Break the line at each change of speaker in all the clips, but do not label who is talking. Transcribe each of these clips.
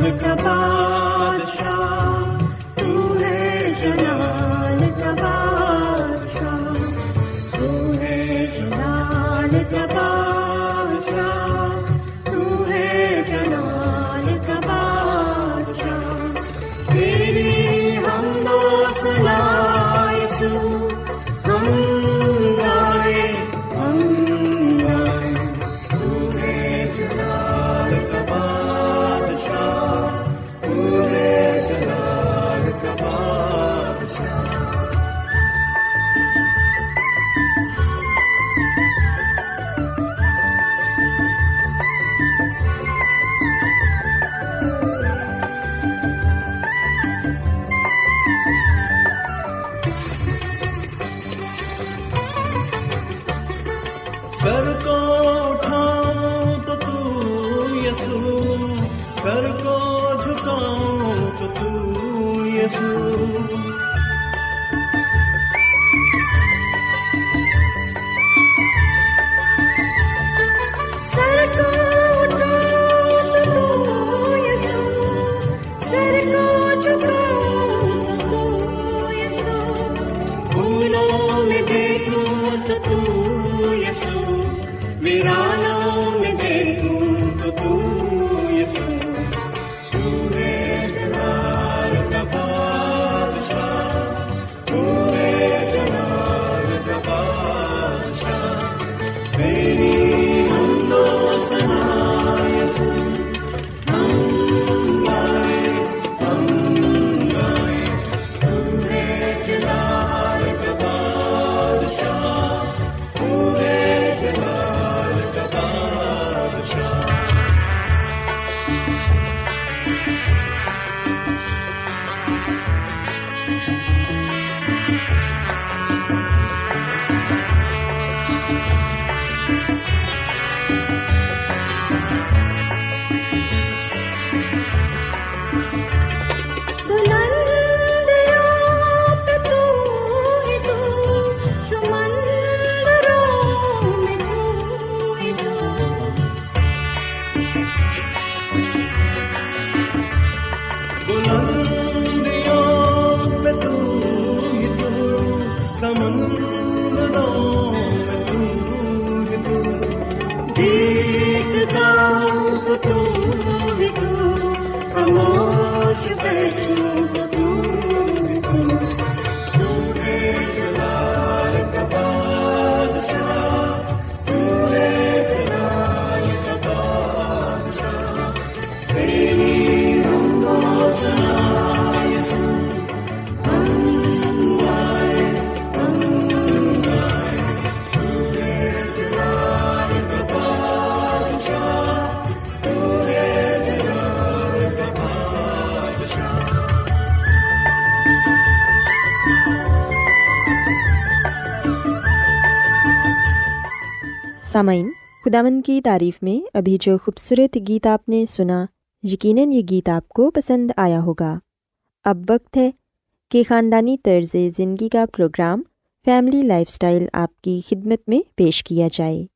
رنگ کا بادشاہ تو ہے جناب سامعین خداون کی تعریف میں ابھی جو خوبصورت گیت آپ نے سنا، یقیناً یہ گیت آپ کو پسند آیا ہوگا۔
اب وقت ہے کہ خاندانی طرز زندگی کا پروگرام فیملی لائف اسٹائل آپ کی خدمت میں پیش کیا جائے۔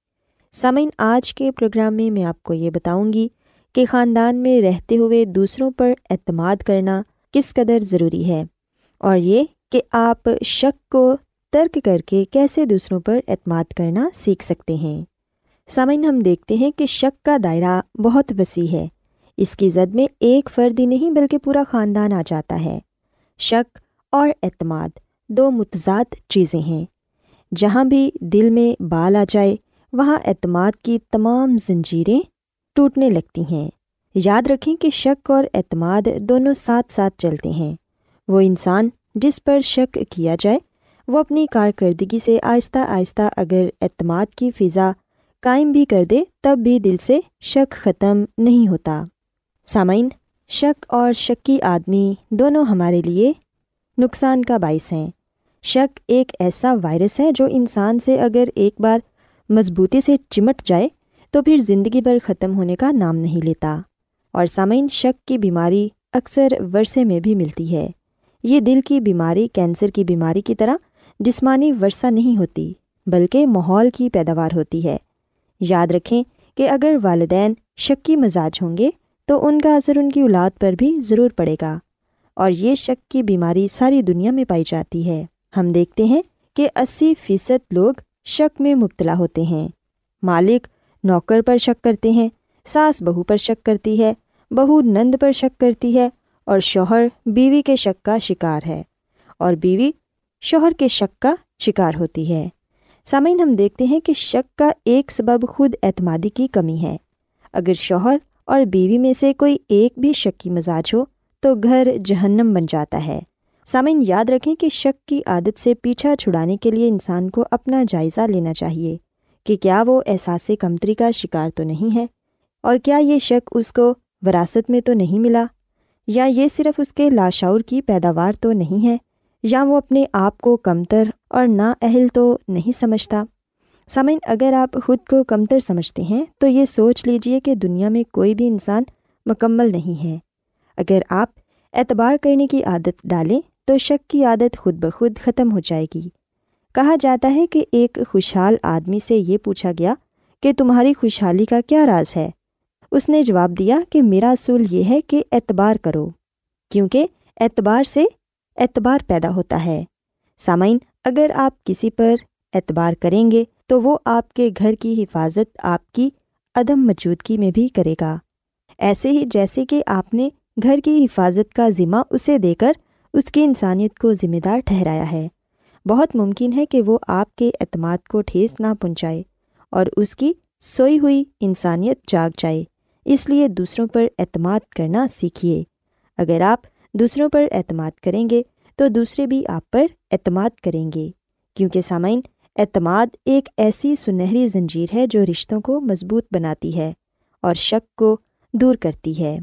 سامعین، آج کے پروگرام میں میں آپ کو یہ بتاؤں گی کہ خاندان میں رہتے ہوئے دوسروں پر اعتماد کرنا کس قدر ضروری ہے اور یہ کہ آپ شک کو ترک کر کے کیسے دوسروں پر اعتماد کرنا سیکھ سکتے ہیں۔ سامعین، ہم دیکھتے ہیں کہ شک کا دائرہ بہت وسیع ہے۔ اس کی زد میں ایک فرد ہی نہیں بلکہ پورا خاندان آ جاتا ہے۔ شک اور اعتماد دو متضاد چیزیں ہیں۔ جہاں بھی دل میں بال آ جائے، وہاں اعتماد کی تمام زنجیریں ٹوٹنے لگتی ہیں۔ یاد رکھیں کہ شک اور اعتماد دونوں ساتھ ساتھ چلتے ہیں۔ وہ انسان جس پر شک کیا جائے، وہ اپنی کارکردگی سے آہستہ آہستہ اگر اعتماد کی فضا قائم بھی کر دے تب بھی دل سے شک ختم نہیں ہوتا۔ سامعین، شک اور شکی آدمی دونوں ہمارے لیے نقصان کا باعث ہیں۔ شک ایک ایسا وائرس ہے جو انسان سے اگر ایک بار مضبوطی سے چمٹ جائے تو پھر زندگی بھر ختم ہونے کا نام نہیں لیتا۔ اور سامعین، شک کی بیماری اکثر ورثے میں بھی ملتی ہے۔ یہ دل کی بیماری، کینسر کی بیماری کی طرح جسمانی ورثہ نہیں ہوتی، بلکہ ماحول کی پیداوار ہوتی ہے۔ یاد رکھیں کہ اگر والدین شکی مزاج ہوں گے تو ان کا اثر ان کی اولاد پر بھی ضرور پڑے گا اور یہ شک کی بیماری ساری دنیا میں پائی جاتی ہے۔ ہم دیکھتے ہیں کہ اسی فیصد لوگ شک میں مبتلا ہوتے ہیں۔ مالک نوکر پر شک کرتے ہیں، ساس بہو پر شک کرتی ہے، بہو نند پر شک کرتی ہے اور شوہر بیوی کے شک کا شکار ہے۔ اور بیوی شوہر کے شک کا شکار ہوتی ہے۔ سامعین، ہم دیکھتے ہیں کہ شک کا ایک سبب خود اعتمادی کی کمی ہے۔ اگر شوہر اور بیوی میں سے کوئی ایک بھی شک کی مزاج ہو، تو گھر جہنم بن جاتا ہے۔ سامعین، یاد رکھیں کہ شک کی عادت سے پیچھا چھڑانے کے لیے انسان کو اپنا جائزہ لینا چاہیے کہ کیا وہ احساس کمتری کا شکار تو نہیں ہے اور کیا یہ شک اس کو وراثت میں تو نہیں ملا یا یہ صرف اس کے لاشعور کی پیداوار تو نہیں ہے یا وہ اپنے آپ کو کمتر اور نا اہل تو نہیں سمجھتا۔ سامعین، اگر آپ خود کو کمتر سمجھتے ہیں، تو یہ سوچ لیجیے کہ دنیا میں کوئی بھی انسان مکمل نہیں ہے۔ اگر آپ اعتبار کرنے کی عادت ڈالیں، تو شک کی عادت خود بخود ختم ہو جائے گی۔ کہا جاتا ہے کہ ایک خوشحال آدمی سے یہ پوچھا گیا کہ تمہاری خوشحالی کا کیا راز ہے؟ اس نے جواب دیا کہ میرا اصول یہ ہے کہ اعتبار کرو، کیونکہ اعتبار سے اعتبار پیدا ہوتا ہے۔ سامعین، اگر آپ کسی پر اعتبار کریں گے تو وہ آپ کے گھر کی حفاظت آپ کی عدم موجودگی میں بھی کرے گا۔ ایسے ہی جیسے کہ آپ نے گھر کی حفاظت کا ذمہ اسے دے کر اس کی انسانیت کو ذمہ دار ٹھہرایا ہے۔ بہت ممکن ہے کہ وہ آپ کے اعتماد کو ٹھیس نہ پہنچائے اور اس کی سوئی ہوئی انسانیت جاگ جائے۔ اس لیے دوسروں پر اعتماد کرنا سیکھیے۔ اگر آپ دوسروں پر اعتماد کریں گے تو دوسرے بھی آپ پر اعتماد کریں گے، کیونکہ سامعین، اعتماد ایک ایسی سنہری زنجیر ہے جو رشتوں کو مضبوط بناتی ہے اور شک کو دور کرتی ہے۔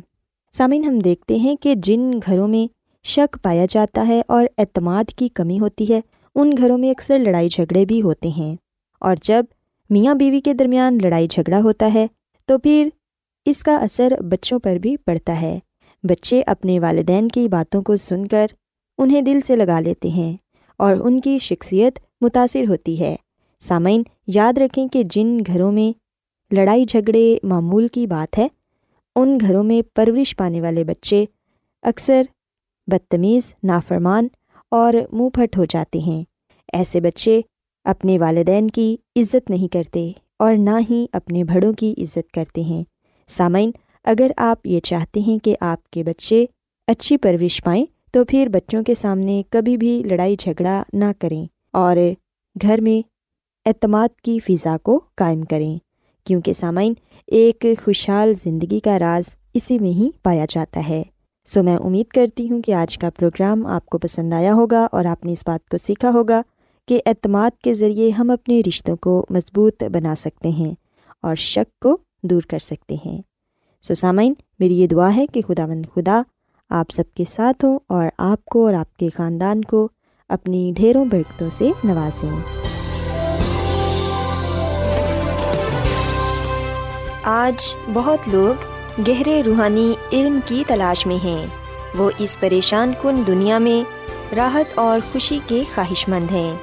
سامعین، ہم دیکھتے ہیں کہ جن گھروں میں شک پایا جاتا ہے اور اعتماد کی کمی ہوتی ہے، ان گھروں میں اکثر لڑائی جھگڑے بھی ہوتے ہیں۔ اور جب میاں بیوی کے درمیان لڑائی جھگڑا ہوتا ہے، تو پھر اس کا اثر بچوں پر بھی پڑتا ہے۔ بچے اپنے والدین کی باتوں کو سن کر انہیں دل سے لگا لیتے ہیں اور ان کی شخصیت متاثر ہوتی ہے۔ سامعین، یاد رکھیں کہ جن گھروں میں لڑائی جھگڑے معمول کی بات ہے، ان گھروں میں پرورش پانے والے بچے اکثر بدتمیز، نافرمان اور منہ پھٹ ہو جاتے ہیں۔ ایسے بچے اپنے والدین کی عزت نہیں کرتے اور نہ ہی اپنے بڑوں کی عزت کرتے ہیں۔ سامعین، اگر آپ یہ چاہتے ہیں کہ آپ کے بچے اچھی پرورش پائیں تو پھر بچوں کے سامنے کبھی بھی لڑائی جھگڑا نہ کریں اور گھر میں اعتماد کی فضا کو قائم کریں، کیونکہ سامعین ایک خوشحال زندگی کا راز اسی میں ہی پایا جاتا ہے۔ سو میں امید کرتی ہوں کہ آج کا پروگرام آپ کو پسند آیا ہوگا اور آپ نے اس بات کو سیکھا ہوگا کہ اعتماد کے ذریعے ہم اپنے رشتوں کو مضبوط بنا سکتے ہیں اور شک کو دور کر سکتے ہیں۔ سو سامعین، میری یہ دعا ہے کہ خدا مند خدا آپ سب کے ساتھ ہوں اور آپ کو اور آپ کے خاندان کو اپنی ڈھیروں برکتوں سے نوازیں۔ آج بہت لوگ گہرے روحانی علم کی تلاش میں ہیں۔ وہ اس پریشان کن دنیا میں راحت اور خوشی کے خواہش مند ہیں۔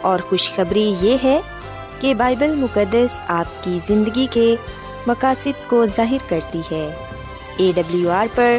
اور خوشخبری یہ ہے کہ بائبل مقدس آپ کی زندگی کے مقاصد کو ظاہر کرتی ہے۔ اے ڈبلیو آر پر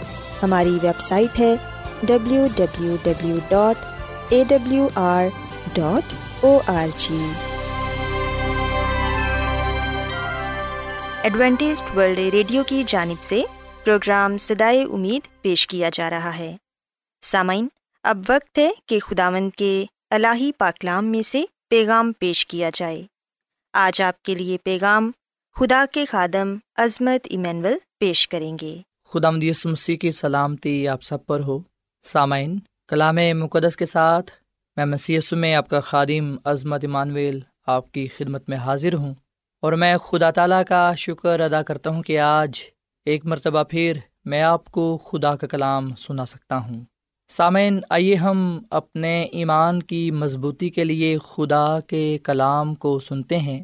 ہماری ویب سائٹ ہے W W W dot A W R dot O R G Adventist world radio کی جانب سے پروگرام سدائے امید پیش کیا جا رہا ہے۔ سامعین، اب وقت ہے کہ خداوند کے الہی پاکلام میں سے پیغام پیش کیا جائے۔ آج آپ کے لیے پیغام خدا کے خادم عظمت ایمینول پیش کریں گے۔
خدا مدیس مسیح کی سلامتی آپ سب پر ہو۔ سامعین، کلام مقدس کے ساتھ میں مسی میں آپ کا خادم عظمت ایمانویل آپ کی خدمت میں حاضر ہوں اور میں خدا تعالیٰ کا شکر ادا کرتا ہوں کہ آج ایک مرتبہ پھر میں آپ کو خدا کا کلام سنا سکتا ہوں۔ سامعین، آئیے ہم اپنے ایمان کی مضبوطی کے لیے خدا کے کلام کو سنتے ہیں۔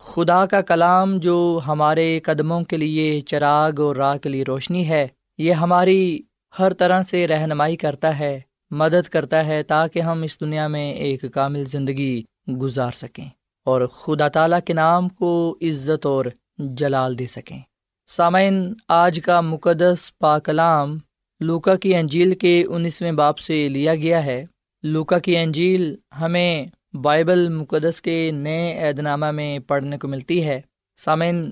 خدا کا کلام جو ہمارے قدموں کے لیے چراغ اور راہ کے لیے روشنی ہے، یہ ہماری ہر طرح سے رہنمائی کرتا ہے، مدد کرتا ہے تاکہ ہم اس دنیا میں ایک کامل زندگی گزار سکیں اور خدا تعالیٰ کے نام کو عزت اور جلال دے سکیں۔ سامعین، آج کا مقدس پاکلام لوکا کی انجیل کے انیسویں باپ سے لیا گیا ہے۔ لوکا کی انجیل ہمیں بائبل مقدس کے نئے عہد نامہ میں پڑھنے کو ملتی ہے۔ سامعین،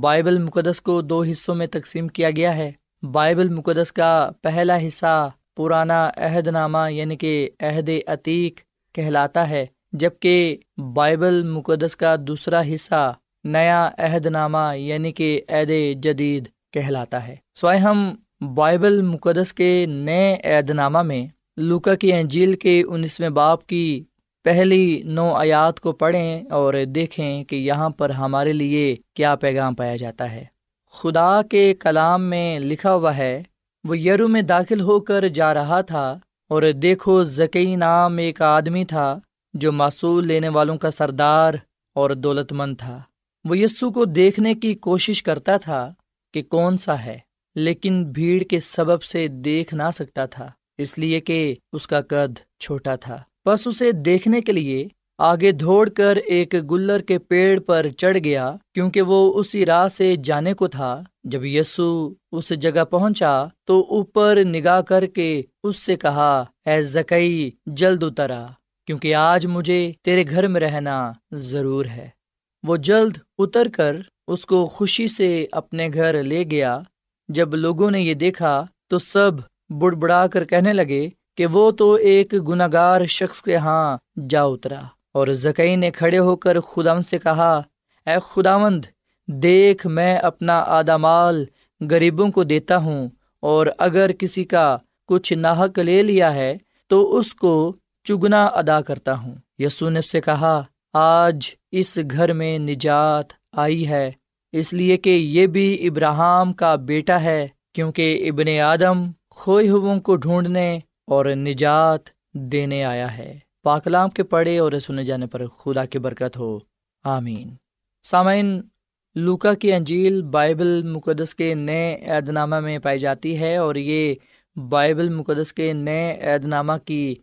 بائبل مقدس کو دو حصوں میں تقسیم کیا گیا ہے۔ بائبل مقدس کا پہلا حصہ پرانا عہد نامہ یعنی کہ عہد عتیق کہلاتا ہے جبکہ بائبل مقدس کا دوسرا حصہ نیا عہد نامہ یعنی کہ عہد جدید کہلاتا ہے۔ سوائے ہم، بائبل مقدس کے نئے عہد نامہ میں لوکا کی انجیل کے انیسویں باپ کی پہلی نو آیات کو پڑھیں اور دیکھیں کہ یہاں پر ہمارے لیے کیا پیغام پایا جاتا ہے۔ خدا کے کلام میں لکھا ہوا ہے، وہ یرو میں داخل ہو کر جا رہا تھا اور دیکھو زکی نام ایک آدمی تھا جو معصول لینے والوں کا سردار اور دولت مند تھا۔ وہ یسو کو دیکھنے کی کوشش کرتا تھا کہ کون سا ہے، لیکن بھیڑ کے سبب سے دیکھ نہ سکتا تھا، اس لیے کہ اس کا قد چھوٹا تھا۔ بس اسے دیکھنے کے لیے آگے دوڑ کر ایک گلر کے پیڑ پر چڑھ گیا، کیونکہ وہ اسی راہ سے جانے کو تھا۔ جب یسو اس جگہ پہنچا تو اوپر نگاہ کر کے اس سے کہا، اے زکئی، جلد اترا کیونکہ آج مجھے تیرے گھر میں رہنا ضرور ہے۔ وہ جلد اتر کر اس کو خوشی سے اپنے گھر لے گیا۔ جب لوگوں نے یہ دیکھا تو سب بڑ بڑا کر کہنے لگے کہ وہ تو ایک گناگار شخص کے ہاں جا اترا۔ اور زکئی نے کھڑے ہو کر خداون سے کہا، اے خداوند، دیکھ میں اپنا آدھا مال غریبوں کو دیتا ہوں، اور اگر کسی کا کچھ ناحک لے لیا ہے تو اس کو چگنا ادا کرتا ہوں۔ یسو نے اس سے کہا، آج اس گھر میں نجات آئی ہے، اس لیے کہ یہ بھی ابراہم کا بیٹا ہے، کیونکہ ابن آدم کھوئے ہو کو ڈھونڈنے اور نجات دینے آیا ہے۔ پاکلام کے پڑھے اور سنے جانے پر خدا کی برکت ہو۔ آمین۔ سامعین، لوکا کی انجیل بائبل مقدس کے نئے عید نامہ میں پائی جاتی ہے اور یہ بائبل مقدس کے نئے عید نامہ کی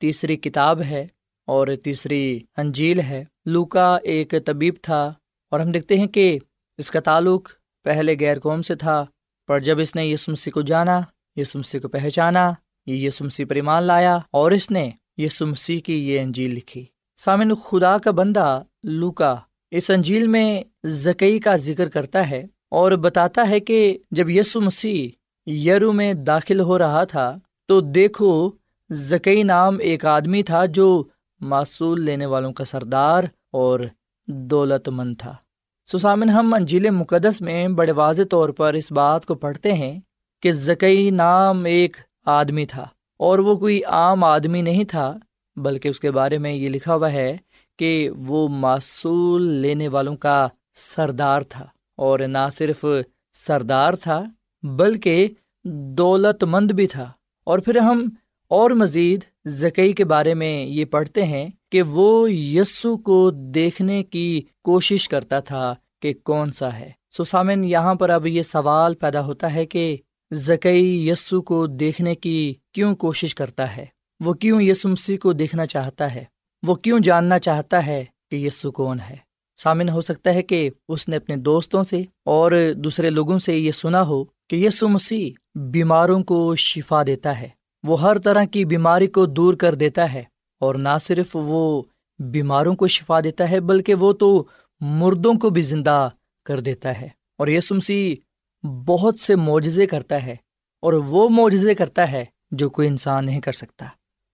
تیسری کتاب ہے اور تیسری انجیل ہے۔ لوکا ایک طبیب تھا اور ہم دیکھتے ہیں کہ اس کا تعلق پہلے غیر قوم سے تھا، پر جب اس نے یسمسی کو جانا یسمسی کو پہچانا یہ یسمسی پر ایمان لایا اور اس نے یسمسی کی یہ انجیل لکھی۔ سامن خدا کا بندہ لوکا اس انجیل میں زکئی کا ذکر کرتا ہے اور بتاتا ہے کہ جب یسو مسیح یرو میں داخل ہو رہا تھا تو دیکھو زکی نام ایک آدمی تھا جو معصول لینے والوں کا سردار اور دولت مند تھا۔ سسامن ہم انجیل مقدس میں بڑے واضح طور پر اس بات کو پڑھتے ہیں کہ زکی نام ایک آدمی تھا اور وہ کوئی عام آدمی نہیں تھا، بلکہ اس کے بارے میں یہ لکھا ہوا ہے کہ وہ معصول لینے والوں کا سردار تھا۔ اور نہ صرف سردار تھا، بلکہ دولت مند بھی تھا۔ اور پھر ہم اور مزید زکی کے بارے میں یہ پڑھتے ہیں کہ وہ یسو کو دیکھنے کی کوشش کرتا تھا کہ کون سا ہے۔ سسامن یہاں پر اب یہ سوال پیدا ہوتا ہے کہ زکی یسو کو دیکھنے کی کیوں کوشش کرتا ہے؟ وہ کیوں یسو مسیح کو دیکھنا چاہتا ہے؟ وہ کیوں جاننا چاہتا ہے کہ یسو کون ہے؟ سامن ہو سکتا ہے کہ اس نے اپنے دوستوں سے اور دوسرے لوگوں سے یہ سنا ہو کہ یسو مسیح بیماروں کو شفا دیتا ہے۔ وہ ہر طرح کی بیماری کو دور کر دیتا ہے اور نہ صرف وہ بیماروں کو شفا دیتا ہے بلکہ وہ تو مردوں کو بھی زندہ کر دیتا ہے۔ اور یسو مسیح بہت سے معجزے کرتا ہے اور وہ معجزے کرتا ہے جو کوئی انسان نہیں کر سکتا۔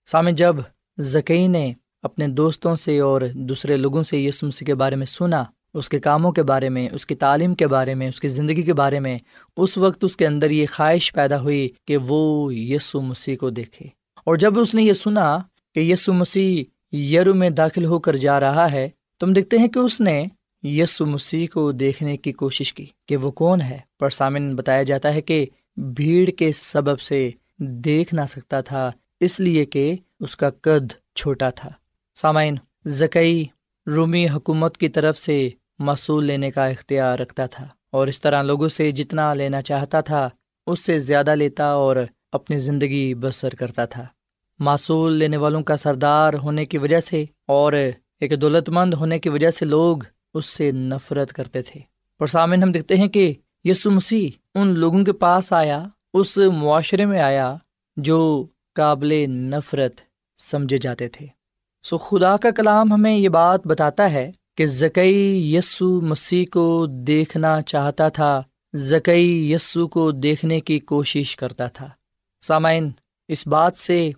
سامع، جب ذکی نے اپنے دوستوں سے اور دوسرے لوگوں سے یسو مسیح کے بارے میں سنا، اس کے کاموں کے بارے میں، اس کی تعلیم کے بارے میں، اس کی زندگی کے بارے میں، اس وقت اس کے اندر یہ خواہش پیدا ہوئی کہ وہ یسو مسیح کو دیکھے۔ اور جب اس نے یہ سنا کہ یسو مسیح یرو میں داخل ہو کر جا رہا ہے، تم دیکھتے ہیں کہ اس نے یسو مسیح کو دیکھنے کی کوشش کی کہ وہ کون ہے، پر سامن بتایا جاتا ہے کہ بھیڑ کے سبب سے دیکھ نہ سکتا تھا، اس لیے کہ اس کا قد چھوٹا تھا۔ سامعین زکئی رومی حکومت کی طرف سے مصول لینے کا اختیار رکھتا تھا اور اس طرح لوگوں سے جتنا لینا چاہتا تھا، اس سے زیادہ لیتا اور اپنی زندگی بسر کرتا تھا۔ معصول لینے والوں کا سردار ہونے کی وجہ سے اور ایک دولت مند ہونے کی وجہ سے لوگ اس سے نفرت کرتے تھے۔ اور سامن ہم دیکھتے ہیں کہ یسو مسیح ان لوگوں کے پاس آیا، اس معاشرے میں آیا جو قابل نفرت سمجھے جاتے تھے۔ سو خدا کا کلام ہمیں یہ بات بتاتا ہے کہ زکئی یسو مسیح کو دیکھنا چاہتا تھا، زکئی یسو کو دیکھنے کی کوشش کرتا تھا۔ سامعین، اس بات سے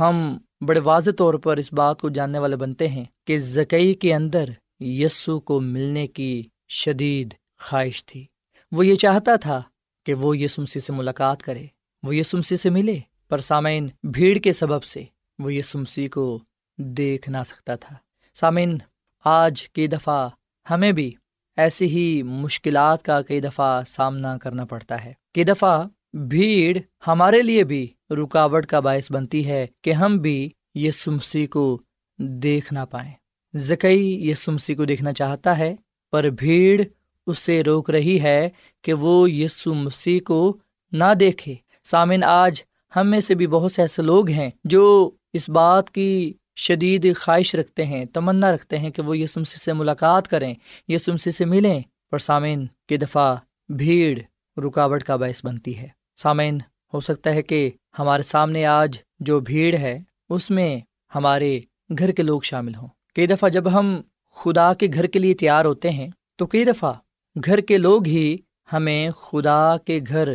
ہم بڑے واضح طور پر اس بات کو جاننے والے بنتے ہیں کہ زکئی کے اندر یسو کو ملنے کی شدید خواہش تھی۔ وہ یہ چاہتا تھا کہ وہ یسمسی سے ملاقات کرے۔ وہ یسمسی سے ملے، پر سامعین بھیڑ کے سبب سے وہ یسمسی کو دیکھ نہ سکتا تھا۔ سامعین، آج کئی دفعہ ہمیں بھی ایسی ہی مشکلات کا کئی دفعہ سامنا کرنا پڑتا ہے۔ کئی دفعہ بھیڑ ہمارے لیے بھی رکاوٹ کا باعث بنتی ہے کہ ہم بھی یہ سمسی کو دیکھ نہ پائیں۔ زکئی یہ سمسی کو دیکھنا چاہتا ہے، پر بھیڑ اس سے روک رہی ہے کہ وہ یسو مسیح کو نہ دیکھے۔ سامن آج ہم میں سے بھی بہت سے ایسے لوگ ہیں جو اس بات کی شدید خواہش رکھتے ہیں، تمنا رکھتے ہیں کہ وہ یسمسی سے ملاقات کریں یسمسی سے ملیں۔ پر سامعین کی دفعہ بھیڑ رکاوٹ کا باعث بنتی ہے۔ سامعین، ہو سکتا ہے کہ ہمارے سامنے آج جو بھیڑ ہے، اس میں ہمارے گھر کے لوگ شامل ہوں۔ کئی دفعہ جب ہم خدا کے گھر کے لیے تیار ہوتے ہیں، تو کئی دفعہ گھر کے لوگ ہی ہمیں خدا کے گھر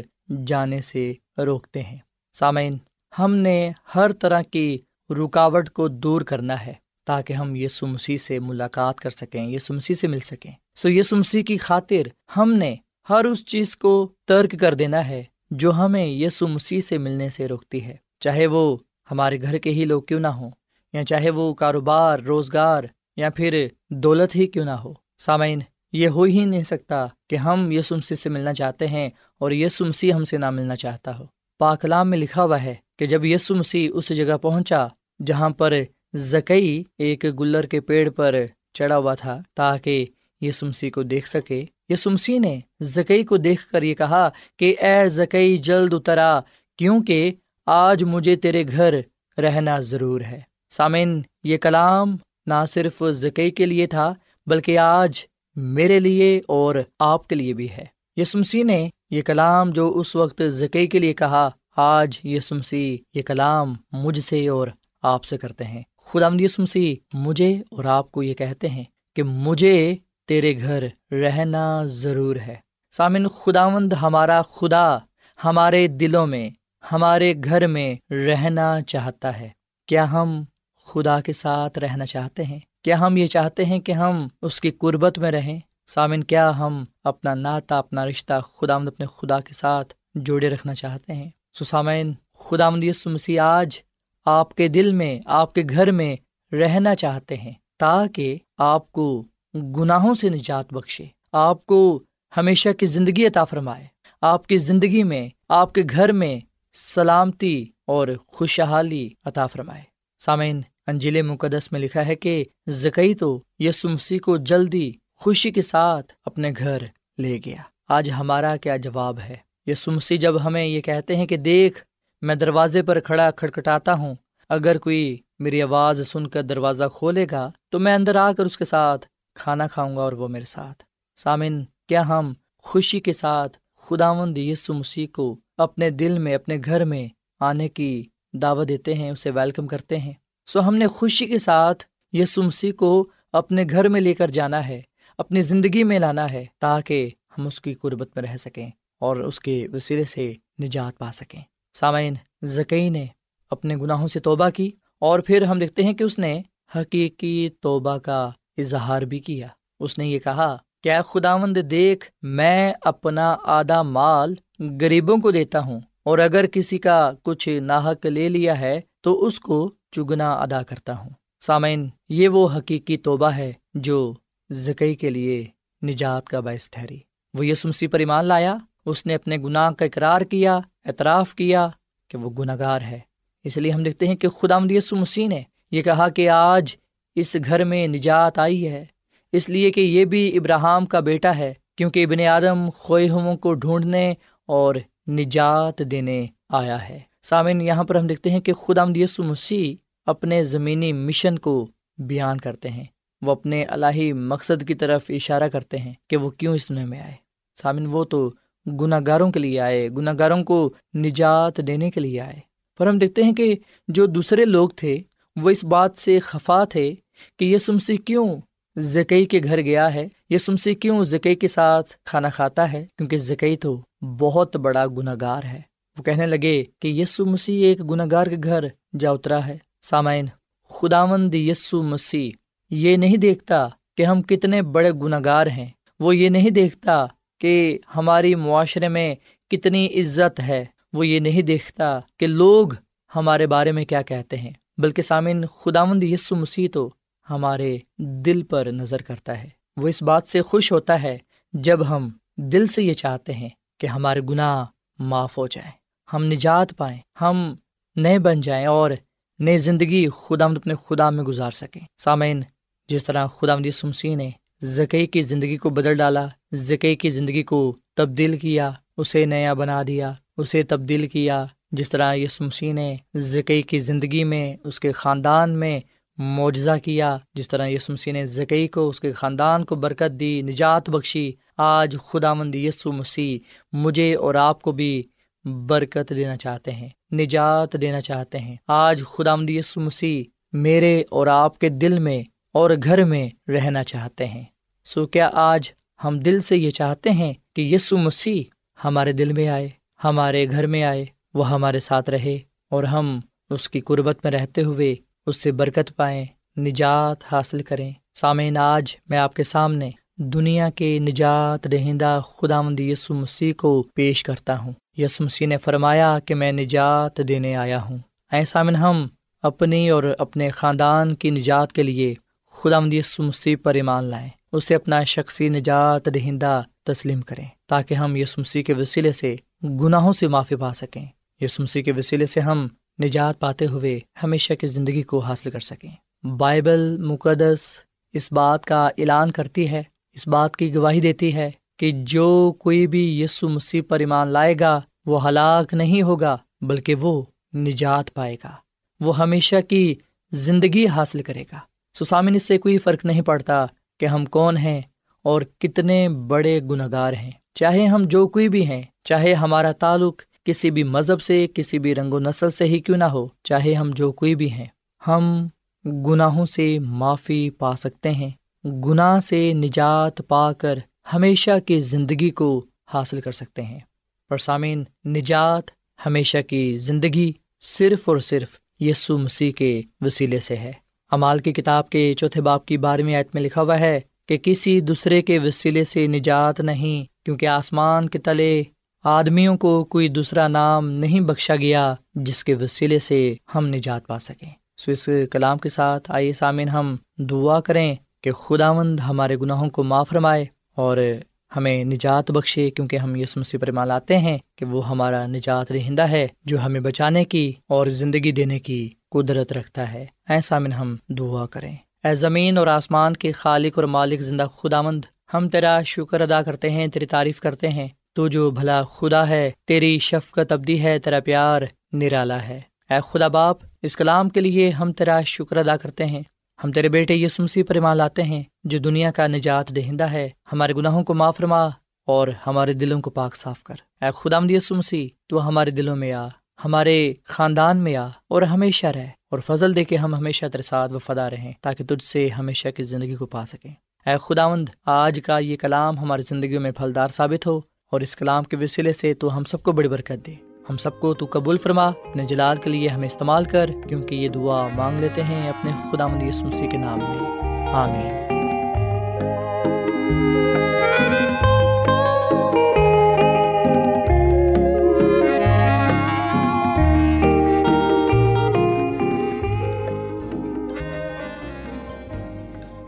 جانے سے روکتے ہیں۔ سامعین، ہم نے ہر طرح کی رکاوٹ کو دور کرنا ہے تاکہ ہم یہ سمسی سے ملاقات کر سکیں یہ سمسی سے مل سکیں۔ سو یہ سمسی کی خاطر ہم نے ہر اس چیز کو ترک کر دینا ہے جو ہمیں یہ سمسی سے ملنے سے روکتی ہے۔ چاہے وہ ہمارے گھر کے ہی لوگ کیوں نہ ہوں یا چاہے وہ کاروبار، روزگار یا پھر دولت ہی کیوں نہ ہو۔ سامعین، یہ ہو ہی نہیں سکتا کہ ہم یہ سمسی سے ملنا چاہتے ہیں اور یہ سمسی ہم سے نہ ملنا چاہتا ہو۔ پاکلام میں لکھا ہوا ہے کہ جب یسو مسیح اس جگہ پہنچا جہاں پر زکئی ایک گلر کے پیڑ پر چڑھا ہوا تھا تاکہ یسو مسیح کو دیکھ سکے یسو مسیح نے زکئی کو دیکھ کر یہ کہا کہ اے زکئی، جلد اترا کیونکہ آج مجھے تیرے گھر رہنا ضرور ہے۔ سامن یہ کلام نہ صرف زکئی کے لیے تھا، بلکہ آج میرے لیے اور آپ کے لیے بھی ہے۔ یسمسی نے یہ کلام جو اس وقت ذکی کے لیے کہا، آج یہ سمسی یہ کلام مجھ سے اور آپ سے کرتے ہیں۔ خدا مد سمسی مجھے اور آپ کو یہ کہتے ہیں کہ مجھے تیرے گھر رہنا ضرور ہے۔ سامن خدا مند ہمارا خدا ہمارے دلوں میں، ہمارے گھر میں رہنا چاہتا ہے۔ کیا ہم خدا کے ساتھ رہنا چاہتے ہیں۔ کیا ہم یہ چاہتے ہیں کہ ہم اس کی قربت میں رہیں؟ سامن، کیا ہم اپنا ناتا، اپنا رشتہ خدا مد اپنے خدا کے ساتھ جوڑے رکھنا چاہتے ہیں؟ سو سامعین خدا مدیس مسیح آج آپ کے دل میں، آپ کے گھر میں رہنا چاہتے ہیں تاکہ آپ کو گناہوں سے نجات بخشے۔ آپ کو ہمیشہ کی زندگی عطا فرمائے۔ آپ کی زندگی میں، آپ کے گھر میں سلامتی اور خوشحالی عطا فرمائے۔ سامعین انجیل مقدس میں لکھا ہے کہ زکی تو یسمسی کو جلدی خوشی کے ساتھ اپنے گھر لے گیا۔ آج ہمارا کیا جواب ہے؟ یسمسی جب ہمیں یہ کہتے ہیں کہ دیکھ، میں دروازے پر کھڑا کھٹکھٹاتا ہوں، اگر کوئی میری آواز سن کر دروازہ کھولے گا تو میں اندر آ کر اس کے ساتھ کھانا کھاؤں گا اور وہ میرے ساتھ۔ سامن کیا ہم خوشی کے ساتھ خداوند یسو مسیح کو اپنے دل میں، اپنے گھر میں آنے کی دعوت دیتے ہیں، اسے ویلکم کرتے ہیں؟ سو ہم نے خوشی کے ساتھ یسو مسیح کو اپنے گھر میں لے کر جانا ہے، اپنی زندگی میں لانا ہے تاکہ ہم اس کی قربت میں رہ سکیں اور اس کے وسیلے سے نجات پا سکیں۔ سامعین زکی نے اپنے گناہوں سے توبہ کی اور پھر ہم دیکھتے ہیں کہ اس نے حقیقی توبہ کا اظہار بھی کیا۔ اس نے یہ کہا، کیا خداوند دیکھ، میں اپنا آدھا مال غریبوں کو دیتا ہوں اور اگر کسی کا کچھ ناحک لے لیا ہے تو اس کو چگنا ادا کرتا ہوں۔ سامعین، یہ وہ حقیقی توبہ ہے جو زکی کے لیے نجات کا باعث ٹھہری۔ وہ یسمسی پر ایمان لایا، اس نے اپنے گناہ کا اقرار کیا، اعتراف کیا کہ وہ گناہ گار ہے۔ اس لیے ہم دیکھتے ہیں کہ خدا مدیس مسیح نے یہ کہا کہ آج اس گھر میں نجات آئی ہے۔ اس لیے کہ یہ بھی ابراہم کا بیٹا ہے، کیونکہ ابن آدم خواہوں کو ڈھونڈنے اور نجات دینے آیا ہے۔ سامعین، یہاں پر ہم دیکھتے ہیں کہ خدا مدیس مسیح اپنے زمینی مشن کو بیان کرتے ہیں۔ وہ اپنے الہی مقصد کی طرف اشارہ کرتے ہیں کہ وہ کیوں اس دنیا میں آئے۔ سامن وہ تو گناہ گاروں کے لیے آئے گناہ گاروں کو نجات دینے کے لیے آئے۔ پر ہم دیکھتے ہیں کہ جو دوسرے لوگ تھے، وہ اس بات سے خفا تھے کہ یہ سمسی کیوں زکی کے گھر گیا ہے یہ سمسی کیوں زکی کے ساتھ کھانا کھاتا ہے؟ کیونکہ زکی تو بہت بڑا گناہ گار ہے۔ وہ کہنے لگے کہ یسو مسیح ایک گناہ گار کے گھر جا اترا ہے۔ سامعین، خداوند یسو مسیح یہ نہیں دیکھتا کہ ہم کتنے بڑے گناہ گار ہیں۔ وہ یہ نہیں دیکھتا کہ ہماری معاشرے میں کتنی عزت ہے۔ وہ یہ نہیں دیکھتا کہ لوگ ہمارے بارے میں کیا کہتے ہیں۔ بلکہ سامن خداوند یسو مسیح تو ہمارے دل پر نظر کرتا ہے۔ وہ اس بات سے خوش ہوتا ہے جب ہم دل سے یہ چاہتے ہیں کہ ہمارے گناہ معاف ہو جائیں۔ ہم نجات پائیں، ہم نئے بن جائیں اور نئی زندگی خدا مد اپنے خدا میں گزار سکیں۔ سامعین، جس طرح خدا مدی سمسی نے ذکی کی زندگی کو بدل ڈالا ذکی کی زندگی کو تبدیل کیا، اسے نیا بنا دیا، اسے تبدیل کیا، جس طرح یہ سمسی نے ذکی کی زندگی میں اس کے خاندان میں معجزہ کیا، جس طرح یسو مسیح نے ذکی کو، اس کے خاندان کو برکت دی، نجات بخشی، آج خدا مند یسو مسیح مجھے اور آپ کو بھی برکت دینا چاہتے ہیں، نجات دینا چاہتے ہیں۔ آج خدا مند یسو مسیح میرے اور آپ کے دل میں اور گھر میں رہنا چاہتے ہیں۔ سو کیا آج ہم دل سے یہ چاہتے ہیں کہ یسو مسیح ہمارے دل میں آئے، ہمارے گھر میں آئے، وہ ہمارے ساتھ رہے اور ہم اس کی قربت میں رہتے ہوئے اس سے برکت پائیں، نجات حاصل کریں۔ سامعین، آج میں آپ کے سامنے دنیا کے نجات دہندہ خدا مند یسو مسیح کو پیش کرتا ہوں۔ یس مسیح نے فرمایا کہ میں نجات دینے آیا ہوں۔ اے سامن ہم اپنی اور اپنے خاندان کی نجات کے لیے خدا مند یسو مسیح پر ایمان لائیں۔ اسے اپنا شخصی نجات دہندہ تسلیم کریں تاکہ ہم یس مسیح کے وسیلے سے گناہوں سے معافی پا سکیں۔ یس مسیح کے وسیلے سے ہم نجات پاتے ہوئے ہمیشہ کی زندگی کو حاصل کر سکیں۔ بائبل مقدس اس بات کا اعلان کرتی ہے، اس بات کی گواہی دیتی ہے کہ جو کوئی بھی یسو مسیح پر ایمان لائے گا، وہ ہلاک نہیں ہوگا، بلکہ وہ نجات پائے گا۔ وہ ہمیشہ کی زندگی حاصل کرے گا۔ سسامن اس سے کوئی فرق نہیں پڑتا کہ ہم کون ہیں اور کتنے بڑے گناہ گار ہیں۔ چاہے ہم جو کوئی بھی ہیں، چاہے ہمارا تعلق کسی بھی مذہب سے، کسی بھی رنگ و نسل سے ہی کیوں نہ ہو، چاہے ہم جو کوئی بھی ہیں، ہم گناہوں سے معافی پا سکتے ہیں۔ گناہ سے نجات پا کر ہمیشہ کی زندگی کو حاصل کر سکتے ہیں۔ اور سامعین، نجات ہمیشہ کی زندگی صرف اور صرف یسو مسیح کے وسیلے سے ہے۔ امال کی کتاب کے چوتھے باپ کی بارہویں آیت میں لکھا ہوا ہے کہ کسی دوسرے کے وسیلے سے نجات نہیں، کیونکہ آسمان کے تلے آدمیوں کو کوئی دوسرا نام نہیں بخشا گیا جس کے وسیلے سے ہم نجات پا سکیں۔ سو اس کلام کے ساتھ آئیے سامعین، ہم دعا کریں کہ خدا مند ہمارے گناہوں کو معاف فرمائے اور ہمیں نجات بخشے کیونکہ ہم یہ سمسی پر مالاتے ہیں کہ وہ ہمارا نجات رہندہ ہے جو ہمیں بچانے کی اور زندگی دینے کی قدرت رکھتا ہے۔ ایسا من ہم دعا کریں۔ اے زمین اور آسمان کے خالق اور مالک زندہ خدا مند ہم تیرا شکر ادا کرتے ہیں، تیری تعریف کرتے ہیں۔ تو جو بھلا خدا ہے، تیری شفقت ابدی ہے، تیرا پیار نرالا ہے۔ اے خدا باپ، اس کلام کے لیے ہم تیرا شکر ادا کرتے ہیں۔ ہم تیرے بیٹے یہ سمسی پر ایمان لاتے ہیں، جو دنیا کا نجات دہندہ ہے، ہمارے گناہوں کو معاف فرما اور ہمارے دلوں کو پاک صاف کر۔ اے خدا مدی سمسی تو ہمارے دلوں میں آ، ہمارے خاندان میں آ اور ہمیشہ رہ اور فضل دے کے ہم ہمیشہ تیرے ساتھ وفادار رہیں تاکہ تجھ سے ہمیشہ کی زندگی کو پا سکیں۔ اے خداوند، آج کا یہ کلام ہماری زندگیوں میں پھلدار ثابت ہو اور اس کلام کے وسیلے سے تو ہم سب کو بڑی برکت دے۔ ہم سب کو تو قبول فرما، اپنے جلال کے لیے ہمیں استعمال کر، کیونکہ یہ دعا مانگ لیتے ہیں اپنے خدا مند مسیح کے نام میں۔ آمین۔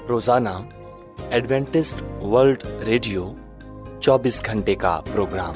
روزانہ ایڈوینٹسٹ ورلڈ ریڈیو چوبیس گھنٹے کا پروگرام۔